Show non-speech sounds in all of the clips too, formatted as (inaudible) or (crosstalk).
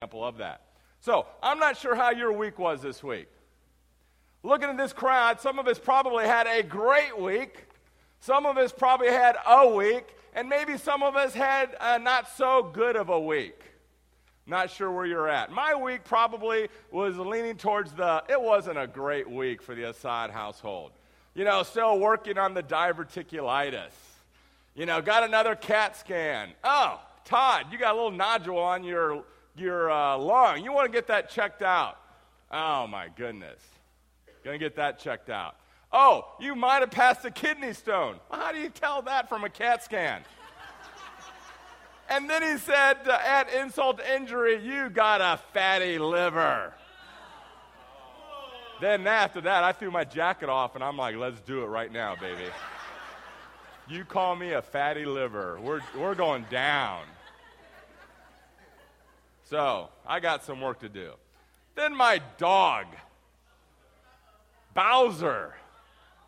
example of that. So, I'm not sure how your week was this week. Looking at this crowd, some of us probably had a great week. Some of us probably had a week. And maybe some of us had a not so good of a week. Not sure where you're at. My week probably was leaning towards the, it wasn't a great week for the Asaad household. You know, still working on the diverticulitis. You know, got another CAT scan. Oh, Todd, you got a little nodule on your, your uh, lung. You want to get that checked out. Oh, my goodness. Going to get that checked out. Oh, you might have passed a kidney stone. Well, how do you tell that from a CAT scan? (laughs) and then he said, uh, at insult injury, you got a fatty liver. Then after that, I threw my jacket off and I'm like, let's do it right now, baby. (laughs) you call me a fatty liver. We're, we're going down. So I got some work to do. Then my dog, Bowser,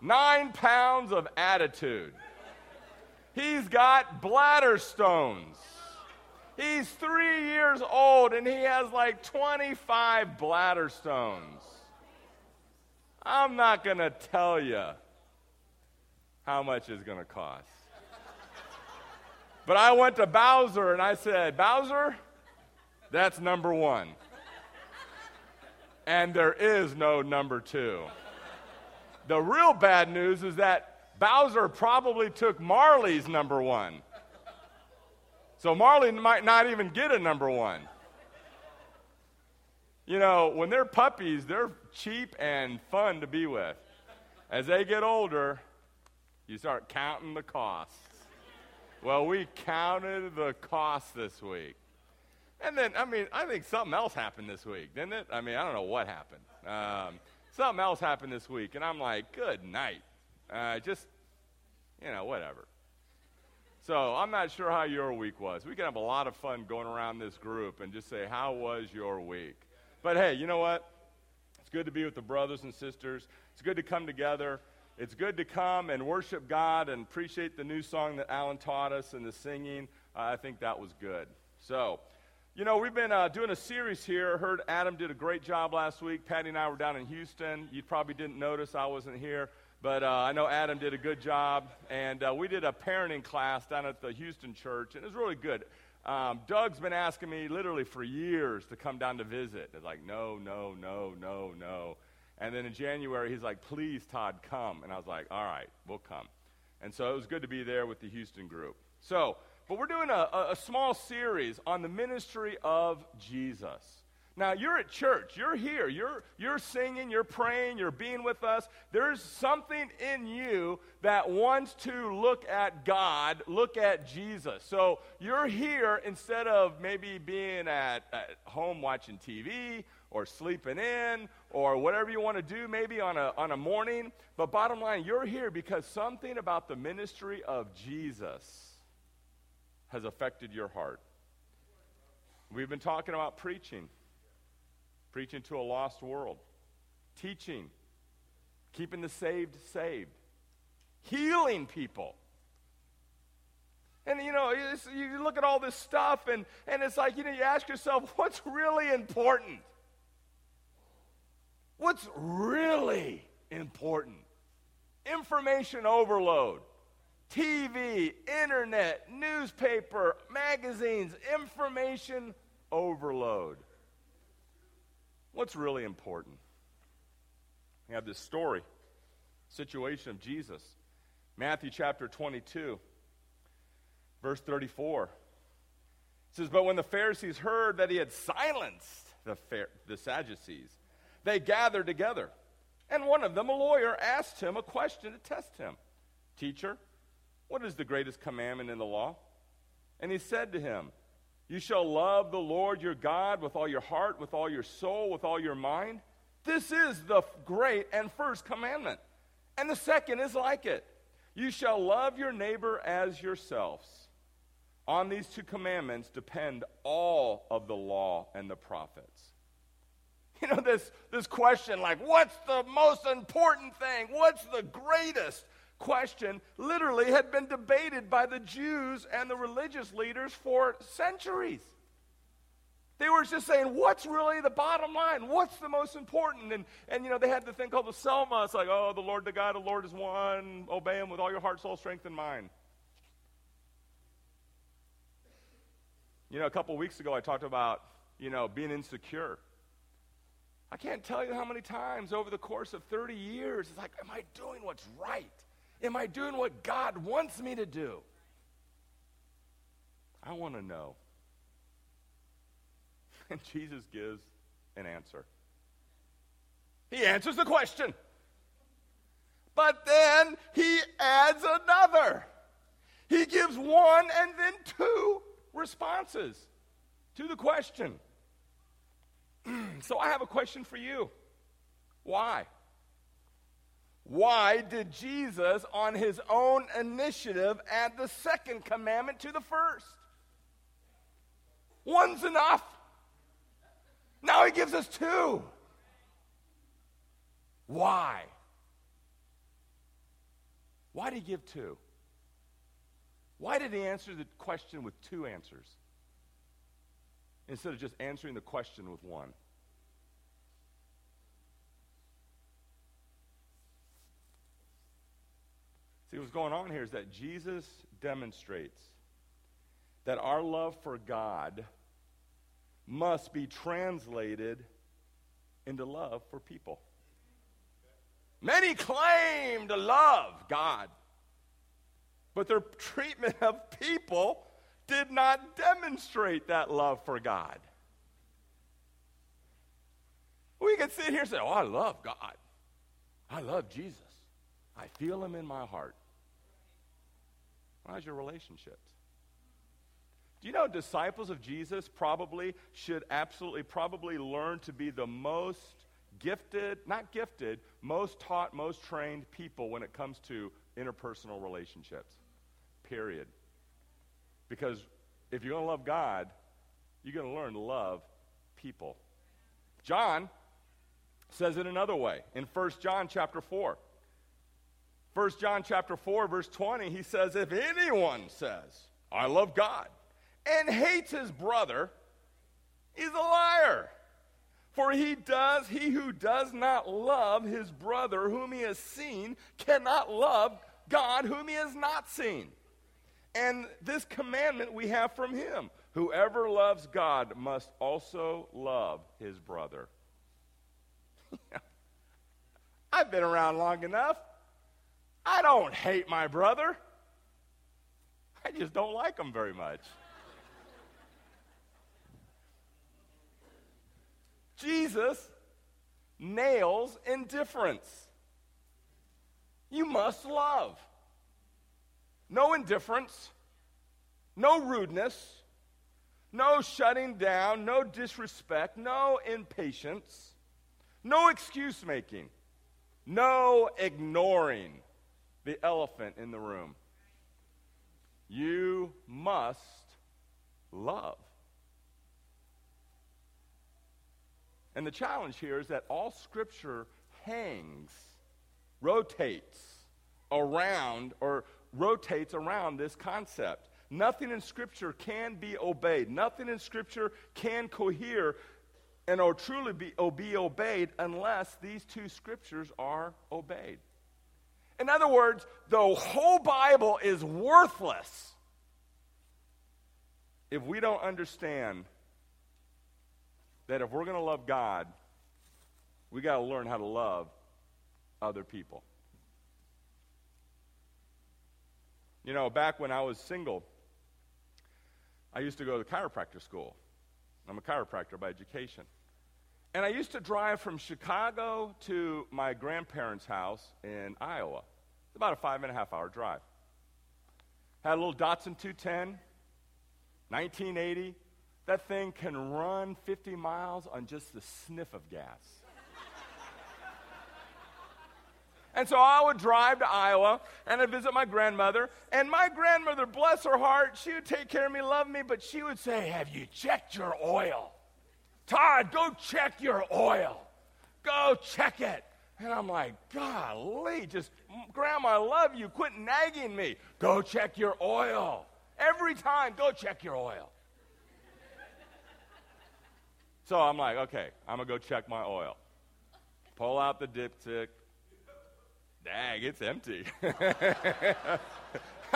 nine pounds of attitude. He's got bladder stones. He's three years old and he has like 25 bladder stones. I'm not going to tell you how much it's going to cost. But I went to Bowser and I said, Bowser, that's number one. And there is no number two. The real bad news is that Bowser probably took Marley's number one. So Marley might not even get a number one. You know, when they're puppies, they're cheap and fun to be with. As they get older, you start counting the costs. Well, we counted the cost this week. And then, I mean, I think something else happened this week, didn't it? I mean, I don't know what happened. Um, something else happened this week, and I'm like, good night. Uh, just, you know, whatever. So I'm not sure how your week was. We can have a lot of fun going around this group and just say, how was your week? But hey, you know what? It's good to be with the brothers and sisters. It's good to come together. It's good to come and worship God and appreciate the new song that Alan taught us and the singing. Uh, I think that was good. So, you know, we've been uh, doing a series here. Heard Adam did a great job last week. Patty and I were down in Houston. You probably didn't notice I wasn't here, but uh, I know Adam did a good job. And uh, we did a parenting class down at the Houston church, and it was really good. Um, Doug's been asking me literally for years to come down to visit. It's like, no, no, no, no, no. And then in January, he's like, please, Todd, come. And I was like, all right, we'll come. And so it was good to be there with the Houston group. So, but we're doing a, a, small series on the ministry of Jesus. Now, you're at church, you're here, you're, you're singing, you're praying, you're being with us. There's something in you that wants to look at God, look at Jesus. So you're here instead of maybe being at, at home watching TV or sleeping in or whatever you want to do maybe on a, on a morning. But bottom line, you're here because something about the ministry of Jesus has affected your heart. We've been talking about preaching, preaching to a lost world, teaching, keeping the saved saved, healing people. And you know, you look at all this stuff, and, and it's like, you know, you ask yourself, what's really important? What's really important? Information overload. TV, internet, newspaper, magazines, information overload. What's really important? We have this story, situation of Jesus. Matthew chapter 22, verse 34. It says, But when the Pharisees heard that he had silenced the, the Sadducees, they gathered together. And one of them, a lawyer, asked him a question to test him Teacher, what is the greatest commandment in the law? And he said to him, You shall love the Lord your God with all your heart, with all your soul, with all your mind. This is the great and first commandment. And the second is like it You shall love your neighbor as yourselves. On these two commandments depend all of the law and the prophets. You know, this, this question like, what's the most important thing? What's the greatest question literally had been debated by the Jews and the religious leaders for centuries. They were just saying, what's really the bottom line? What's the most important? And, and you know, they had the thing called the Shema. It's like, oh, the Lord, the God, the Lord is one. Obey him with all your heart, soul, strength, and mind. You know, a couple weeks ago, I talked about, you know, being insecure. I can't tell you how many times over the course of 30 years, it's like, am I doing what's right? Am I doing what God wants me to do? I want to know. (laughs) And Jesus gives an answer. He answers the question. But then he adds another. He gives one and then two responses to the question. (clears throat) so I have a question for you. Why? Why did Jesus, on his own initiative, add the second commandment to the first? One's enough. Now he gives us two. Why? Why did he give two? Why did he answer the question with two answers instead of just answering the question with one? See, what's going on here is that Jesus demonstrates that our love for God must be translated into love for people. Many claim to love God, but their treatment of people did not demonstrate that love for God. We can sit here and say, Oh, I love God. I love Jesus. I feel him in my heart. How's your relationships? Do you know disciples of Jesus probably should absolutely probably learn to be the most gifted, not gifted, most taught, most trained people when it comes to interpersonal relationships? Period. Because if you're going to love God, you're going to learn to love people. John says it another way in 1 John chapter 4. 1 John chapter 4 verse 20 he says if anyone says I love God and hates his brother is a liar. For he does, he who does not love his brother whom he has seen cannot love God whom he has not seen. And this commandment we have from him whoever loves God must also love his brother. (laughs) I've been around long enough. I don't hate my brother. I just don't like him very much. Jesus nails indifference. You must love. No indifference, no rudeness, no shutting down, no disrespect, no impatience, no excuse making, no ignoring the elephant in the room. You must love. And the challenge here is that all Scripture hangs, rotates around, or rotates around this concept. Nothing in Scripture can be obeyed. Nothing in Scripture can cohere and or truly be, be obeyed unless these two Scriptures are obeyed. In other words, the whole Bible is worthless if we don't understand that if we're going to love God, we got to learn how to love other people. You know, back when I was single, I used to go to chiropractor school. I'm a chiropractor by education. And I used to drive from Chicago to my grandparents' house in Iowa. It's about a five and a half hour drive. Had a little Datsun 210, 1980. That thing can run 50 miles on just the sniff of gas. And so I would drive to Iowa and I'd visit my grandmother. And my grandmother, bless her heart, she would take care of me, love me, but she would say, Have you checked your oil? Todd, go check your oil. Go check it. And I'm like, golly, just, Grandma, I love you. Quit nagging me. Go check your oil. Every time, go check your oil. So I'm like, okay, I'm going to go check my oil. Pull out the dipstick. Dang, it's empty. (laughs)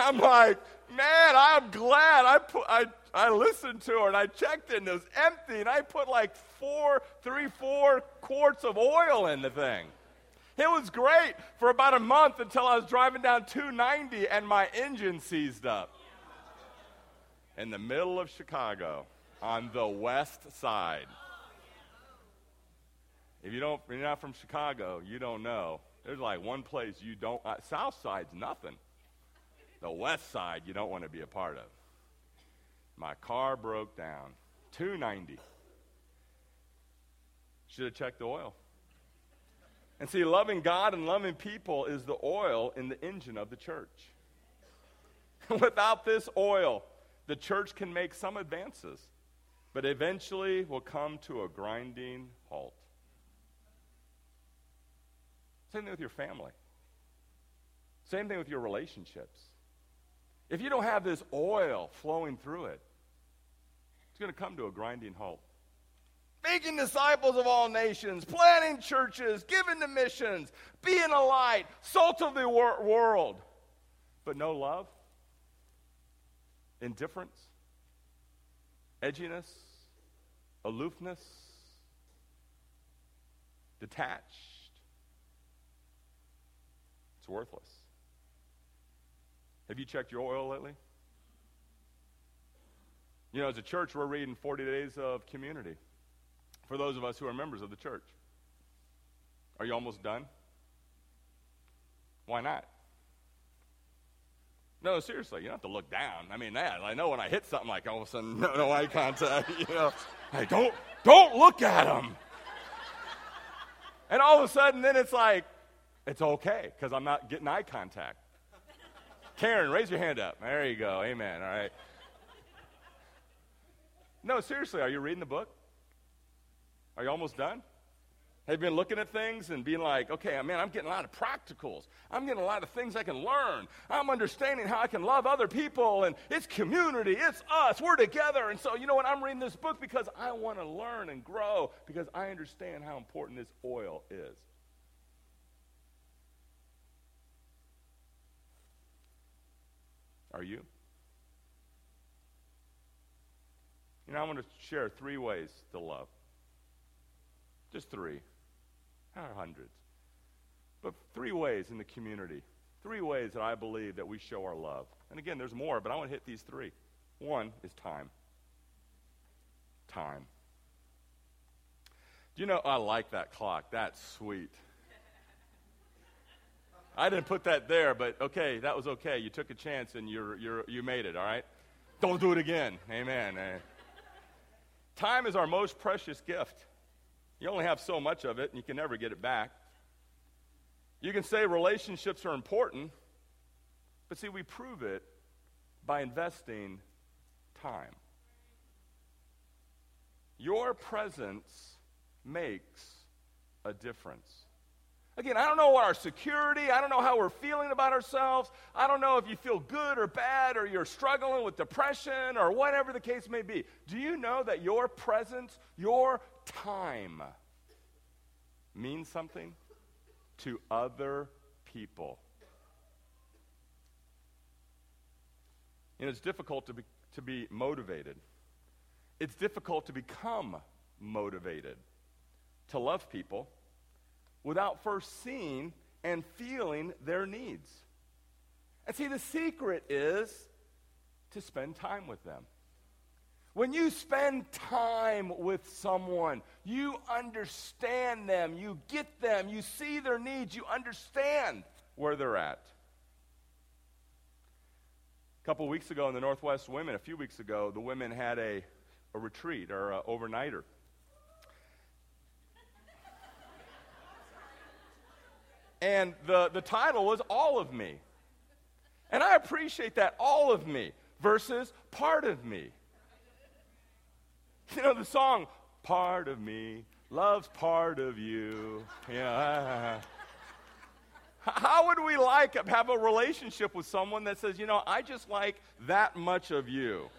I'm like, man, I'm glad I put I, I listened to her and I checked it and it was empty and I put like four, three, four quarts of oil in the thing. It was great for about a month until I was driving down 290 and my engine seized up. In the middle of Chicago, on the west side. If you don't, you're not from Chicago, you don't know. There's like one place you don't. Uh, South side's nothing. The west side you don't want to be a part of. My car broke down. 290. Should have checked the oil. And see, loving God and loving people is the oil in the engine of the church. (laughs) Without this oil, the church can make some advances, but eventually will come to a grinding halt. Same thing with your family. Same thing with your relationships. If you don't have this oil flowing through it, it's going to come to a grinding halt. Making disciples of all nations, planting churches, giving to missions, being a light, salt of the wor- world. But no love, indifference, edginess, aloofness, detached. It's worthless. Have you checked your oil lately? You know, as a church, we're reading 40 days of community for those of us who are members of the church. Are you almost done? Why not? No, seriously, you don't have to look down. I mean, that I know when I hit something like all of a sudden, (laughs) no, no eye contact. (laughs) You know, hey, don't don't look at them. And all of a sudden, then it's like, it's okay because I'm not getting eye contact. Karen, raise your hand up. There you go. Amen. All right. No, seriously, are you reading the book? Are you almost done? Have you been looking at things and being like, okay, man, I'm getting a lot of practicals. I'm getting a lot of things I can learn. I'm understanding how I can love other people, and it's community, it's us, we're together. And so, you know what? I'm reading this book because I want to learn and grow because I understand how important this oil is. Are you? You know, I want to share three ways to love. Just three. Are hundreds. But three ways in the community. Three ways that I believe that we show our love. And again, there's more, but I want to hit these three. One is time. Time. Do you know, I like that clock. That's sweet. I didn't put that there, but okay, that was okay. You took a chance and you're, you're, you made it, all right? Don't do it again. Amen. Eh. Time is our most precious gift. You only have so much of it, and you can never get it back. You can say relationships are important, but see, we prove it by investing time. Your presence makes a difference. Again, I don't know our security. I don't know how we're feeling about ourselves. I don't know if you feel good or bad or you're struggling with depression or whatever the case may be. Do you know that your presence, your time, means something to other people? And it's difficult to be, to be motivated. It's difficult to become motivated to love people without first seeing and feeling their needs. And see, the secret is to spend time with them. When you spend time with someone, you understand them, you get them, you see their needs, you understand where they're at. A couple weeks ago in the Northwest Women, a few weeks ago, the women had a, a retreat or an overnighter. And the, the title was All of Me. And I appreciate that, all of me versus part of me. You know, the song, Part of Me Loves Part of You. Yeah. (laughs) How would we like have a relationship with someone that says, you know, I just like that much of you?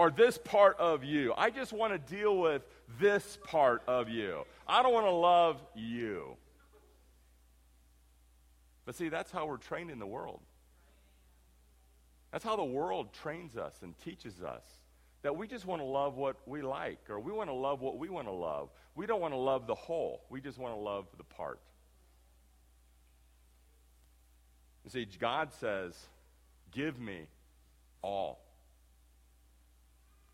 or this part of you. I just want to deal with this part of you. I don't want to love you. But see, that's how we're trained in the world. That's how the world trains us and teaches us that we just want to love what we like or we want to love what we want to love. We don't want to love the whole, we just want to love the part. You see, God says, Give me all.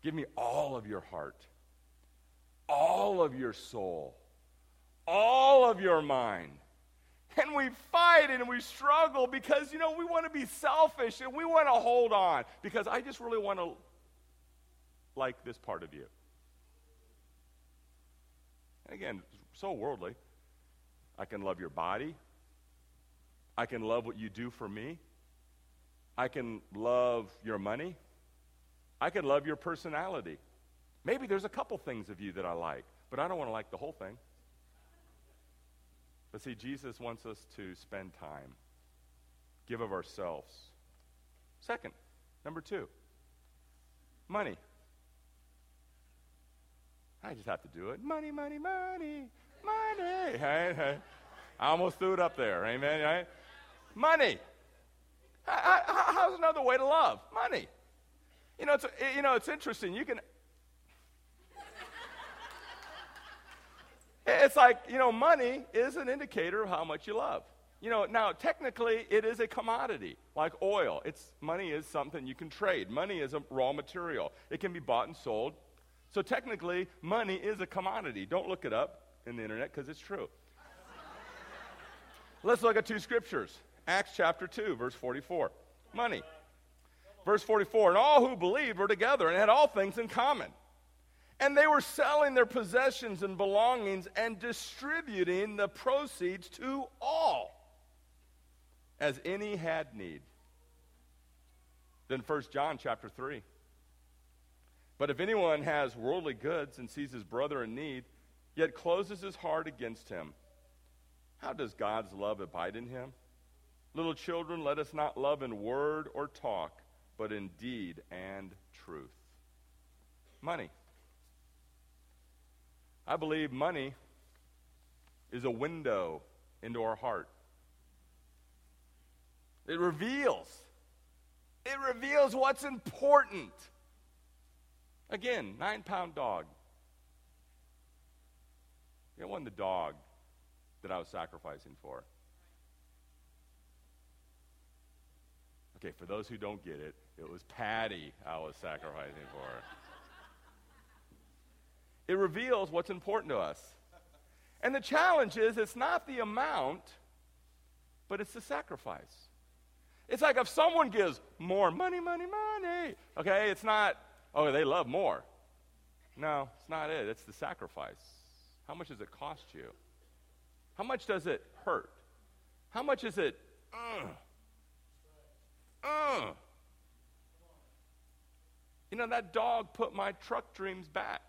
Give me all of your heart, all of your soul, all of your mind. And we fight and we struggle because, you know, we want to be selfish and we want to hold on because I just really want to like this part of you. And again, so worldly. I can love your body. I can love what you do for me. I can love your money. I can love your personality. Maybe there's a couple things of you that I like, but I don't want to like the whole thing. But see, Jesus wants us to spend time, give of ourselves. Second, number two, money. I just have to do it. Money, money, money, money. Hey. I almost threw it up there. Amen. Money. How's another way to love? Money. You know, it's, you know, it's interesting. You can. It's like, you know, money is an indicator of how much you love. You know, now technically it is a commodity, like oil. It's money is something you can trade. Money is a raw material. It can be bought and sold. So technically, money is a commodity. Don't look it up in the internet because it's true. (laughs) Let's look at two scriptures. Acts chapter 2, verse 44. Money. Verse 44 And all who believed were together and had all things in common. And they were selling their possessions and belongings and distributing the proceeds to all as any had need. Then 1 John chapter 3. But if anyone has worldly goods and sees his brother in need, yet closes his heart against him, how does God's love abide in him? Little children, let us not love in word or talk, but in deed and truth. Money. I believe money is a window into our heart. It reveals. It reveals what's important. Again, nine pound dog. It wasn't the dog that I was sacrificing for. Okay, for those who don't get it, it was Patty I was sacrificing for. It reveals what's important to us. And the challenge is it's not the amount, but it's the sacrifice. It's like if someone gives more money, money, money, okay, it's not, oh, they love more. No, it's not it. It's the sacrifice. How much does it cost you? How much does it hurt? How much is it? Uh, uh. You know, that dog put my truck dreams back.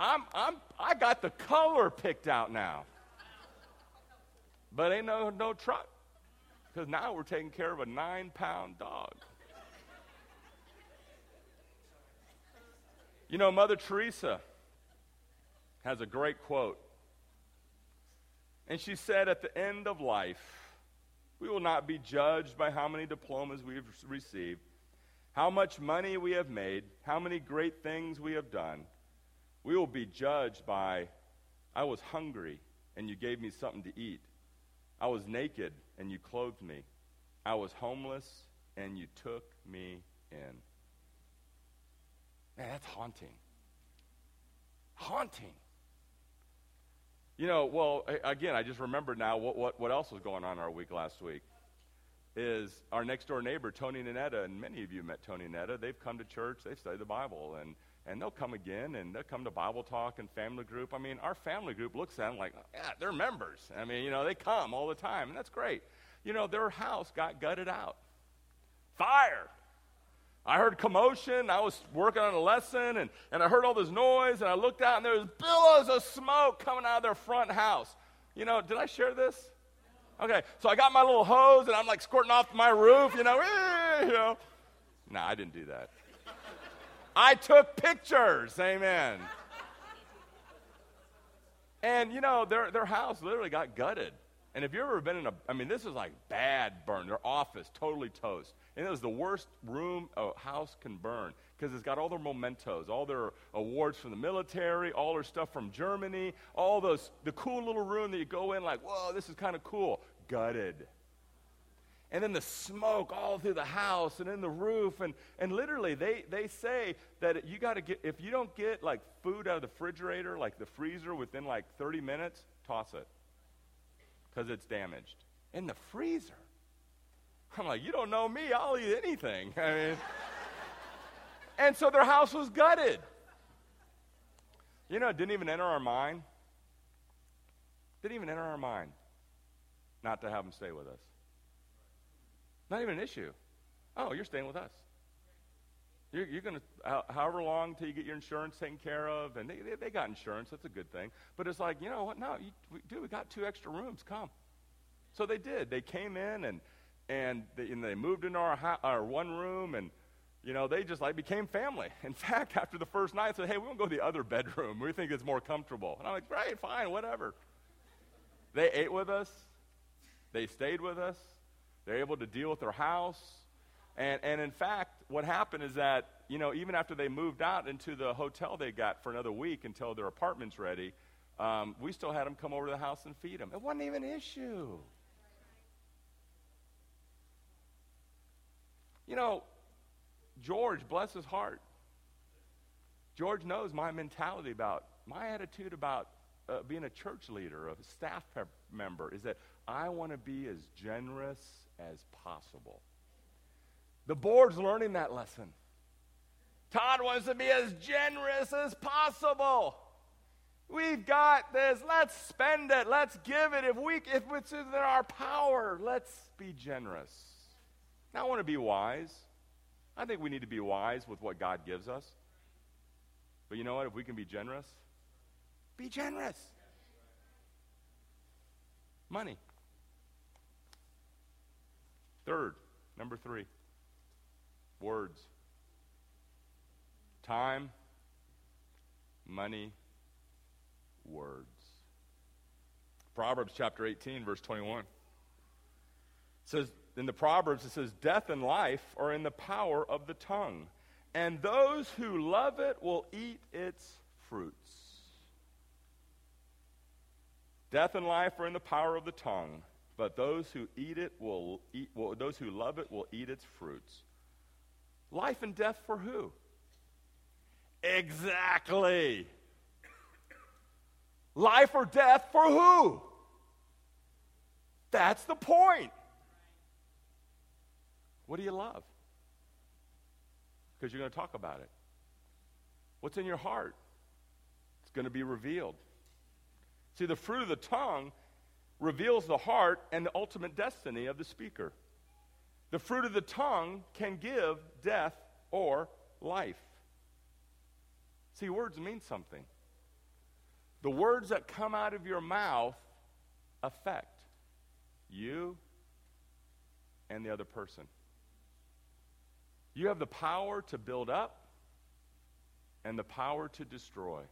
I'm, I'm, I got the color picked out now. But ain't no, no truck. Because now we're taking care of a nine pound dog. You know, Mother Teresa has a great quote. And she said, At the end of life, we will not be judged by how many diplomas we have received, how much money we have made, how many great things we have done. We will be judged by, I was hungry and you gave me something to eat. I was naked and you clothed me. I was homeless and you took me in. Man, that's haunting. Haunting. You know, well, again, I just remember now what, what, what else was going on our week last week. Is our next door neighbor, Tony and and many of you met Tony and. They've come to church, they've studied the Bible, and, and they'll come again, and they'll come to Bible talk and family group. I mean, our family group looks at them like, yeah, they're members. I mean, you know, they come all the time, and that's great. You know, their house got gutted out. Fire. I heard commotion. I was working on a lesson, and, and I heard all this noise, and I looked out, and there was billows of smoke coming out of their front house. You know, did I share this? Okay, so I got my little hose and I'm like squirting off my roof, you know, (laughs) you know. No, I didn't do that. I took pictures, amen. And you know, their their house literally got gutted. And if you've ever been in a, I mean, this is like bad burn. Their office totally toast. And it was the worst room a house can burn because it's got all their mementos, all their awards from the military, all their stuff from Germany, all those, the cool little room that you go in like, whoa, this is kind of cool. Gutted. And then the smoke all through the house and in the roof. And, and literally, they, they say that you got to get, if you don't get like food out of the refrigerator, like the freezer, within like 30 minutes, toss it because it's damaged. In the freezer. I'm like, you don't know me, I'll eat anything. (laughs) I mean, and so their house was gutted. You know, it didn't even enter our mind. Didn't even enter our mind not to have them stay with us. Not even an issue. Oh, you're staying with us. You're, you're going to, however long till you get your insurance taken care of, and they, they, they, got insurance. That's a good thing. But it's like, you know what? No, you, we, dude, we got two extra rooms. Come. So they did. They came in and and they, and they moved into our, our one room and you know they just like became family (laughs) in fact after the first night said hey we want to go to the other bedroom we think it's more comfortable and i'm like right fine whatever they ate with us they stayed with us they're able to deal with their house and, and in fact, what happened is that, you know, even after they moved out into the hotel they got for another week until their apartment's ready, um, we still had them come over to the house and feed them. It wasn't even an issue. You know, George, bless his heart, George knows my mentality about, my attitude about uh, being a church leader, a staff member, is that I want to be as generous as possible. The board's learning that lesson. Todd wants to be as generous as possible. We've got this. Let's spend it. Let's give it. If we if it's in our power, let's be generous. Now, I want to be wise. I think we need to be wise with what God gives us. But you know what? If we can be generous, be generous. Money. Third, number three. Words. Time, money, words. Proverbs chapter 18, verse 21. It says, in the Proverbs, it says, Death and life are in the power of the tongue, and those who love it will eat its fruits. Death and life are in the power of the tongue, but those who eat it will eat, well, those who love it will eat its fruits. Life and death for who? Exactly. Life or death for who? That's the point. What do you love? Because you're going to talk about it. What's in your heart? It's going to be revealed. See, the fruit of the tongue reveals the heart and the ultimate destiny of the speaker. The fruit of the tongue can give death or life. See, words mean something. The words that come out of your mouth affect you and the other person. You have the power to build up and the power to destroy.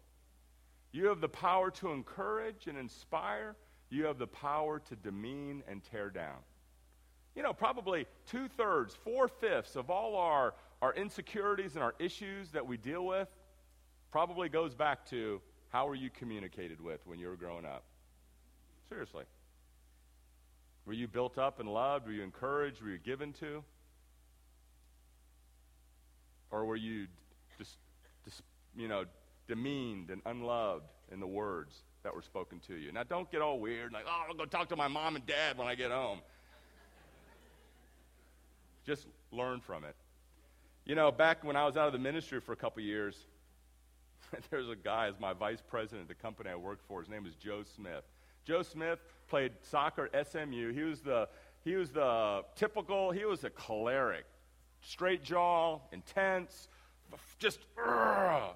You have the power to encourage and inspire. You have the power to demean and tear down you know, probably two thirds, four fifths of all our, our insecurities and our issues that we deal with probably goes back to how were you communicated with when you were growing up? Seriously. Were you built up and loved? Were you encouraged? Were you given to? Or were you just, just you know, demeaned and unloved in the words that were spoken to you? Now, don't get all weird, like, oh, I'll go talk to my mom and dad when I get home. Just learn from it. You know, back when I was out of the ministry for a couple years, (laughs) there's a guy as my vice president of the company I worked for. His name was Joe Smith. Joe Smith played soccer at SMU. He was the he was the typical. He was a choleric, straight jaw, intense, just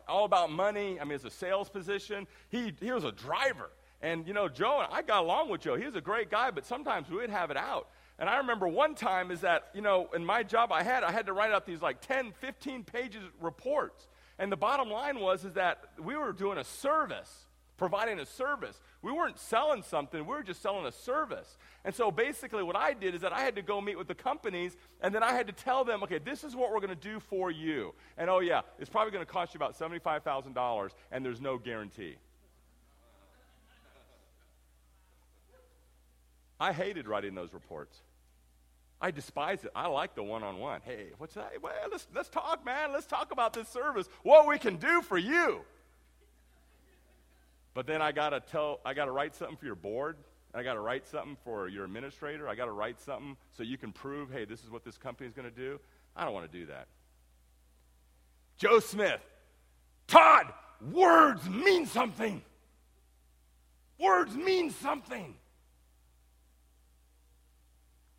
all about money. I mean, it's a sales position. He he was a driver. And, you know, Joe, and I got along with Joe. He was a great guy, but sometimes we would have it out. And I remember one time is that, you know, in my job I had, I had to write out these like 10, 15 pages reports. And the bottom line was is that we were doing a service, providing a service. We weren't selling something, we were just selling a service. And so basically what I did is that I had to go meet with the companies and then I had to tell them, okay, this is what we're going to do for you. And oh yeah, it's probably going to cost you about $75,000 and there's no guarantee. I hated writing those reports. I despise it. I like the one on one. Hey, what's that? Well, let's, let's talk, man. Let's talk about this service, what we can do for you. But then I got to tell, I got to write something for your board. I got to write something for your administrator. I got to write something so you can prove, hey, this is what this company is going to do. I don't want to do that. Joe Smith, Todd, words mean something. Words mean something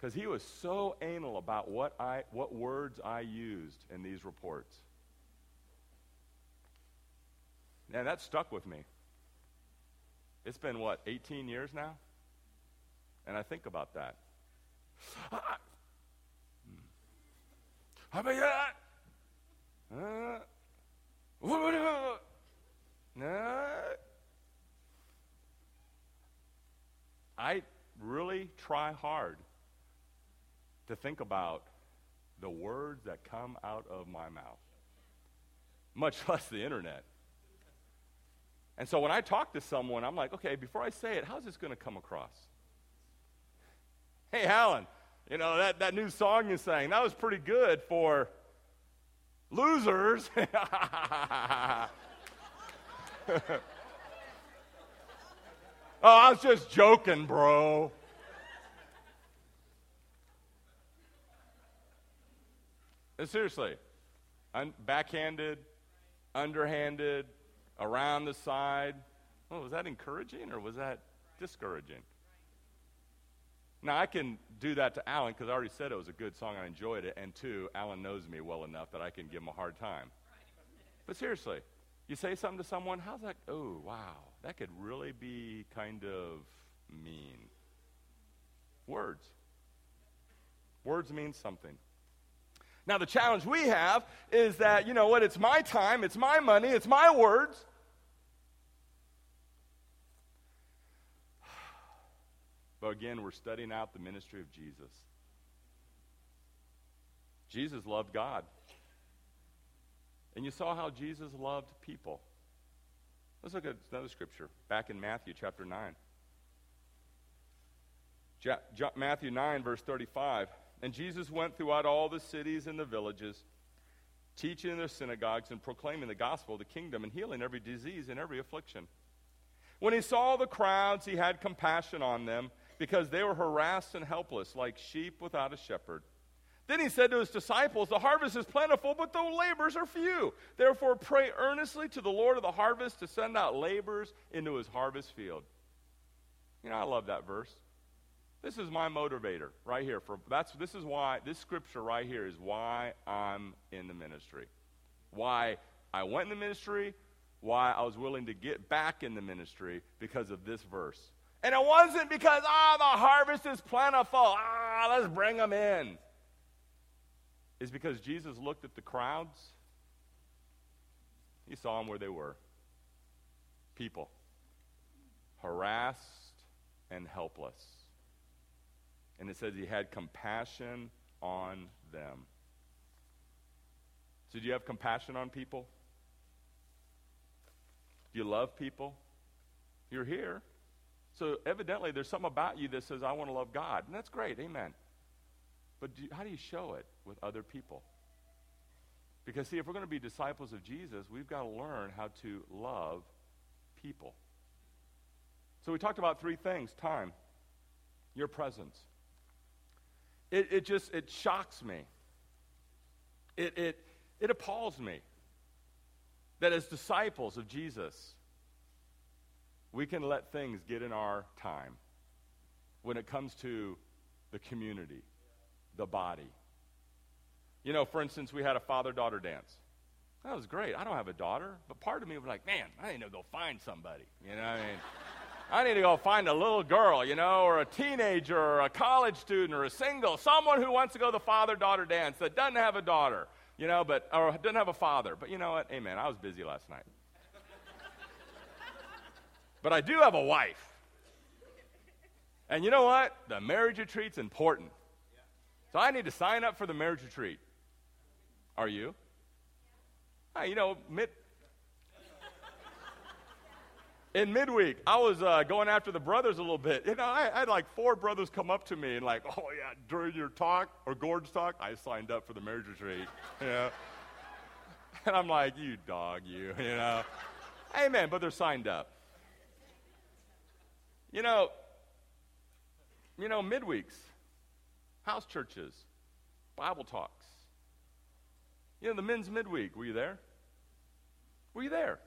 because he was so anal about what, I, what words I used in these reports. And that stuck with me. It's been, what, 18 years now? And I think about that. How about that? I really try hard to think about the words that come out of my mouth, much (laughs) less the internet. And so when I talk to someone, I'm like, okay, before I say it, how's this going to come across? Hey, Alan, you know, that, that new song you sang, that was pretty good for losers. (laughs) oh, I was just joking, bro. seriously, un- backhanded, underhanded, around the side. Well, was that encouraging or was that discouraging? Now, I can do that to Alan because I already said it was a good song. I enjoyed it. And two, Alan knows me well enough that I can give him a hard time. But seriously, you say something to someone, how's that? Oh, wow, that could really be kind of mean. Words. Words mean something. Now, the challenge we have is that, you know what, it's my time, it's my money, it's my words. But again, we're studying out the ministry of Jesus. Jesus loved God. And you saw how Jesus loved people. Let's look at another scripture back in Matthew chapter 9. Ja- Matthew 9, verse 35. And Jesus went throughout all the cities and the villages, teaching in their synagogues and proclaiming the gospel of the kingdom and healing every disease and every affliction. When he saw the crowds, he had compassion on them because they were harassed and helpless, like sheep without a shepherd. Then he said to his disciples, The harvest is plentiful, but the laborers are few. Therefore, pray earnestly to the Lord of the harvest to send out laborers into his harvest field. You know, I love that verse. This is my motivator right here. For that's this is why this scripture right here is why I'm in the ministry. Why I went in the ministry, why I was willing to get back in the ministry because of this verse. And it wasn't because ah oh, the harvest is plentiful. Ah, let's bring them in. It's because Jesus looked at the crowds. He saw them where they were. People harassed and helpless and it says he had compassion on them. So, do you have compassion on people? Do you love people? You're here. So, evidently, there's something about you that says, I want to love God. And that's great. Amen. But do you, how do you show it with other people? Because, see, if we're going to be disciples of Jesus, we've got to learn how to love people. So, we talked about three things time, your presence, it, it just it shocks me. It, it, it appalls me that as disciples of Jesus, we can let things get in our time when it comes to the community, the body. You know, for instance, we had a father daughter dance. That was great. I don't have a daughter, but part of me was like, man, I need to go find somebody. You know I mean? I need to go find a little girl, you know, or a teenager, or a college student, or a single, someone who wants to go to the father daughter dance that doesn't have a daughter, you know, but, or doesn't have a father. But you know what? Amen. I was busy last night. But I do have a wife. And you know what? The marriage retreat's important. So I need to sign up for the marriage retreat. Are you? You know, mid, in midweek, I was uh, going after the brothers a little bit. You know, I, I, had like four brothers come up to me and like, oh yeah, during your talk or Gordon's talk, I signed up for the marriage retreat. (laughs) You know, and I'm like, you dog, you. (laughs) You know, amen. But they're signed up. You know, you know, midweeks, house churches, Bible talks. You know, the men's midweek. Were you there? Were you there?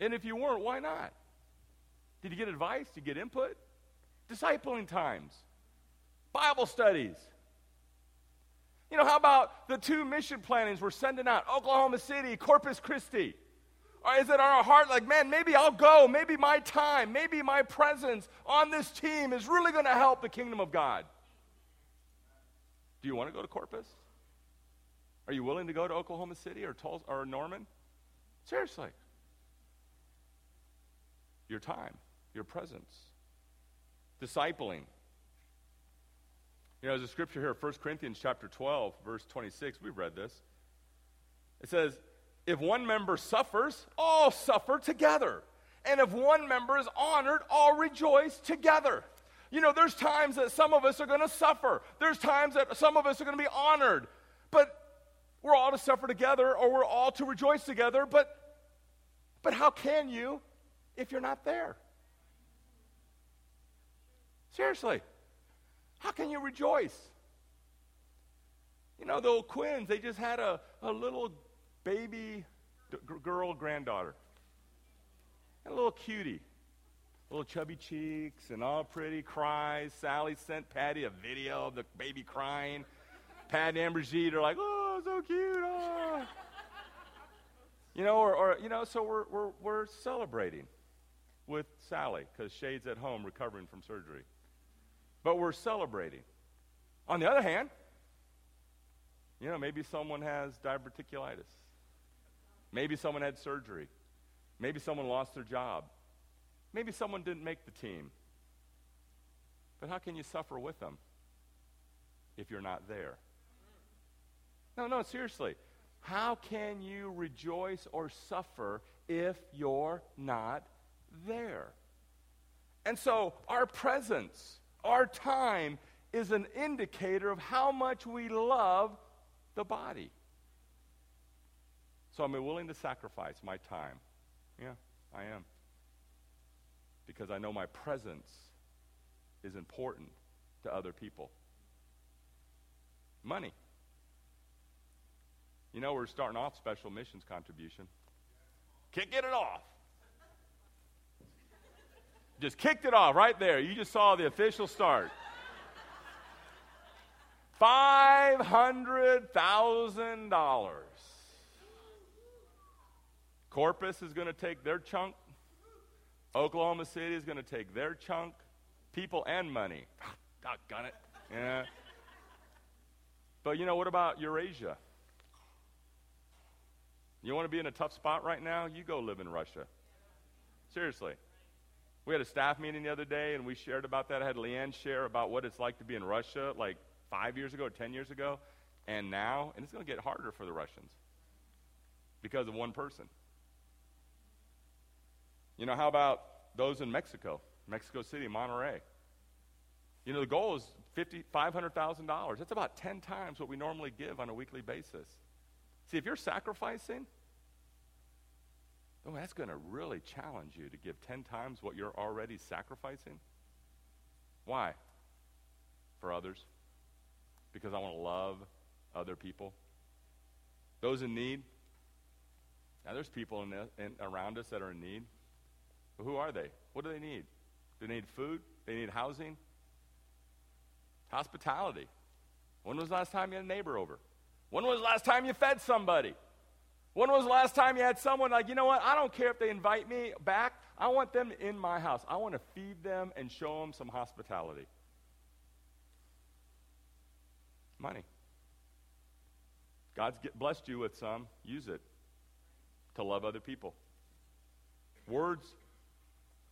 And if you weren't, why not? Did you get advice? Did you get input? Discipling times, Bible studies. You know, how about the two mission plannings we're sending out? Oklahoma City, Corpus Christi. Or is it our heart like, man, maybe I'll go. Maybe my time, maybe my presence on this team is really going to help the kingdom of God? Do you want to go to Corpus? Are you willing to go to Oklahoma City or, Tulsa, or Norman? Seriously your time, your presence. Discipling. You know, there's a scripture here, 1 Corinthians chapter 12, verse 26. We've read this. It says, if one member suffers, all suffer together. And if one member is honored, all rejoice together. You know, there's times that some of us are going to suffer. There's times that some of us are going to be honored. But we're all to suffer together or we're all to rejoice together. But but how can you if you're not there? Seriously. How can you rejoice? You know, the old Quins, they just had a, a little baby d- girl granddaughter. And a little cutie. Little chubby cheeks and all pretty cries. Sally sent Patty a video of the baby crying. Pat and Amberjeet are like, oh, so cute. Oh. you know, or, or, you know, so we're, we're, we're celebrating with Sally because Shade's at home recovering from surgery. But we're celebrating. On the other hand, you know, maybe someone has diverticulitis. Maybe someone had surgery. Maybe someone lost their job. Maybe someone didn't make the team. But how can you suffer with them if you're not there? No, no, seriously. How can you rejoice or suffer if you're not there. And so our presence, our time, is an indicator of how much we love the body. So I'm willing to sacrifice my time. Yeah, I am. Because I know my presence is important to other people. Money. You know, we're starting off special missions contribution. Can't get it off. Just kicked it off right there. You just saw the official start. (laughs) $500,000. Corpus is going to take their chunk. Oklahoma City is going to take their chunk. People and money. (laughs) Doggone it. Yeah. But you know, what about Eurasia? You want to be in a tough spot right now? You go live in Russia. Seriously. We had a staff meeting the other day, and we shared about that. I had Leanne share about what it's like to be in Russia like five years ago, 10 years ago, and now. And it's going to get harder for the Russians because of one person. You know, how about those in Mexico, Mexico City, Monterrey? You know, the goal is fifty, $500,000. That's about 10 times what we normally give on a weekly basis. See, if you're sacrificing, Oh, that's going to really challenge you to give 10 times what you're already sacrificing. Why? For others. Because I want to love other people. Those in need. Now, there's people in, the, in around us that are in need. Who are they? What do they need? Do they need food? They need housing? Hospitality. When was the last time you had a neighbor over? When was the last time you fed somebody? When was the last time you had someone like, you know what? I don't care if they invite me back. I want them in my house. I want to feed them and show them some hospitality. Money. God's get, blessed you with some. Use it to love other people. Words.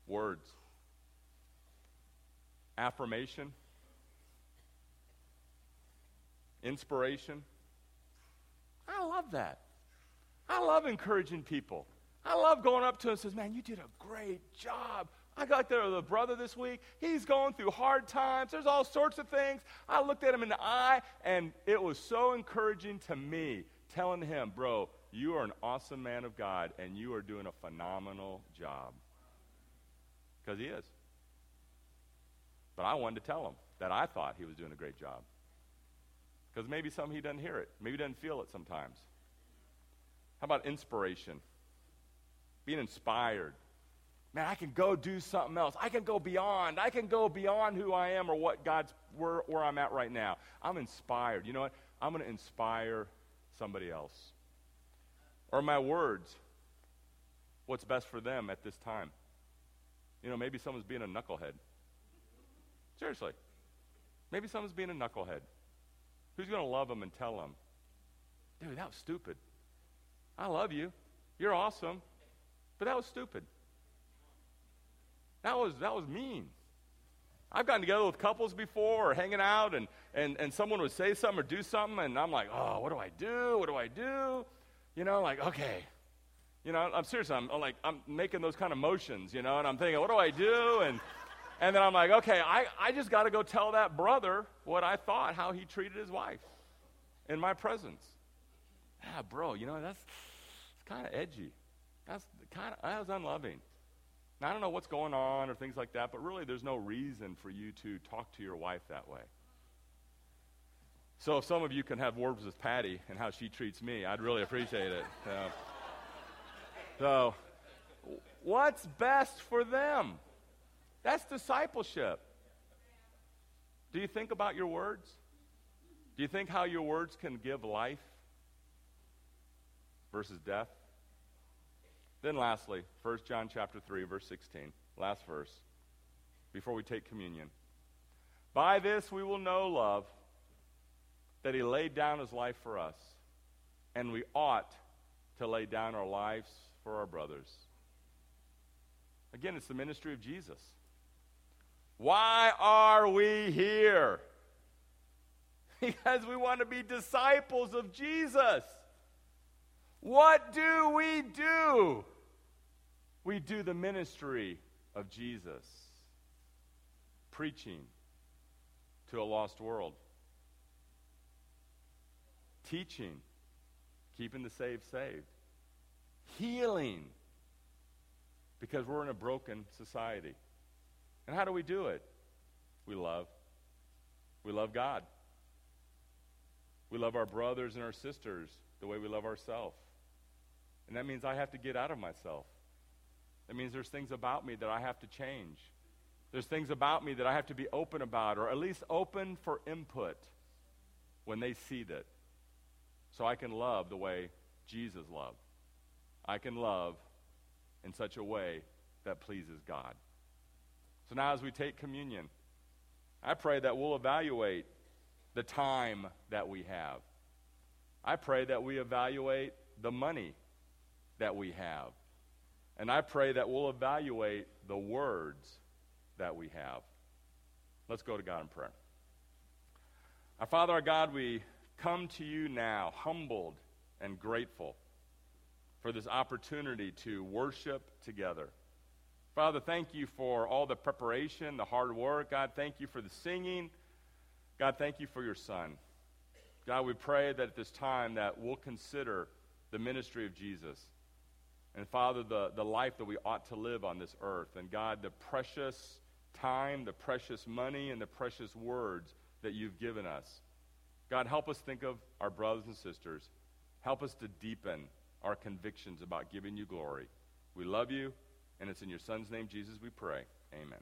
Words. Affirmation. Inspiration. I love that. I love encouraging people. I love going up to him and says, "Man, you did a great job." I got there with a brother this week. He's going through hard times. There's all sorts of things. I looked at him in the eye, and it was so encouraging to me, telling him, "Bro, you are an awesome man of God, and you are doing a phenomenal job." Because he is. But I wanted to tell him that I thought he was doing a great job. Because maybe some he doesn't hear it. Maybe doesn't feel it sometimes. How about inspiration? Being inspired. Man, I can go do something else. I can go beyond. I can go beyond who I am or what God's where, where I'm at right now. I'm inspired. You know what? I'm going to inspire somebody else. Or my words. What's best for them at this time? You know, maybe someone's being a knucklehead. Seriously. Maybe someone's being a knucklehead. Who's going to love them and tell them, dude, that was stupid. I love you. You're awesome. But that was stupid. That was, that was mean. I've gotten together with couples before or hanging out, and, and, and someone would say something or do something, and I'm like, oh, what do I do? What do I do? You know, like, okay. You know, I'm serious. I'm, I'm like, I'm making those kind of motions, you know, and I'm thinking, what do I do? And, and then I'm like, okay, I, I just got to go tell that brother what I thought, how he treated his wife in my presence. Ah, bro, you know, that's kind of edgy. That's kind of, that was unloving. Now, I don't know what's going on or things like that, but really there's no reason for you to talk to your wife that way. So if some of you can have words with Patty and how she treats me, I'd really appreciate it. So, so what's best for them? That's discipleship. Do you think about your words? Do you think how your words can give life versus death? Then lastly, 1 John chapter 3 verse 16, last verse before we take communion. By this we will know love that he laid down his life for us, and we ought to lay down our lives for our brothers. Again, it's the ministry of Jesus. Why are we here? (laughs) Because we want to be disciples of Jesus. What do we do? We do the ministry of Jesus, preaching to a lost world, teaching, keeping the saved saved, healing, because we're in a broken society. And how do we do it? We love. We love God. We love our brothers and our sisters the way we love ourselves. And that means I have to get out of myself. That means there's things about me that I have to change. There's things about me that I have to be open about, or at least open for input when they see that. So I can love the way Jesus loved. I can love in such a way that pleases God. So now, as we take communion, I pray that we'll evaluate the time that we have. I pray that we evaluate the money that we have. And I pray that we'll evaluate the words that we have. Let's go to God in prayer. Our Father, our God, we come to you now humbled and grateful for this opportunity to worship together. Father, thank you for all the preparation, the hard work. God, thank you for the singing. God, thank you for your son. God, we pray that at this time that we'll consider the ministry of Jesus. And Father, the, the life that we ought to live on this earth. And God, the precious time, the precious money, and the precious words that you've given us. God, help us think of our brothers and sisters. Help us to deepen our convictions about giving you glory. We love you. And it's in your Son's name, Jesus, we pray. Amen.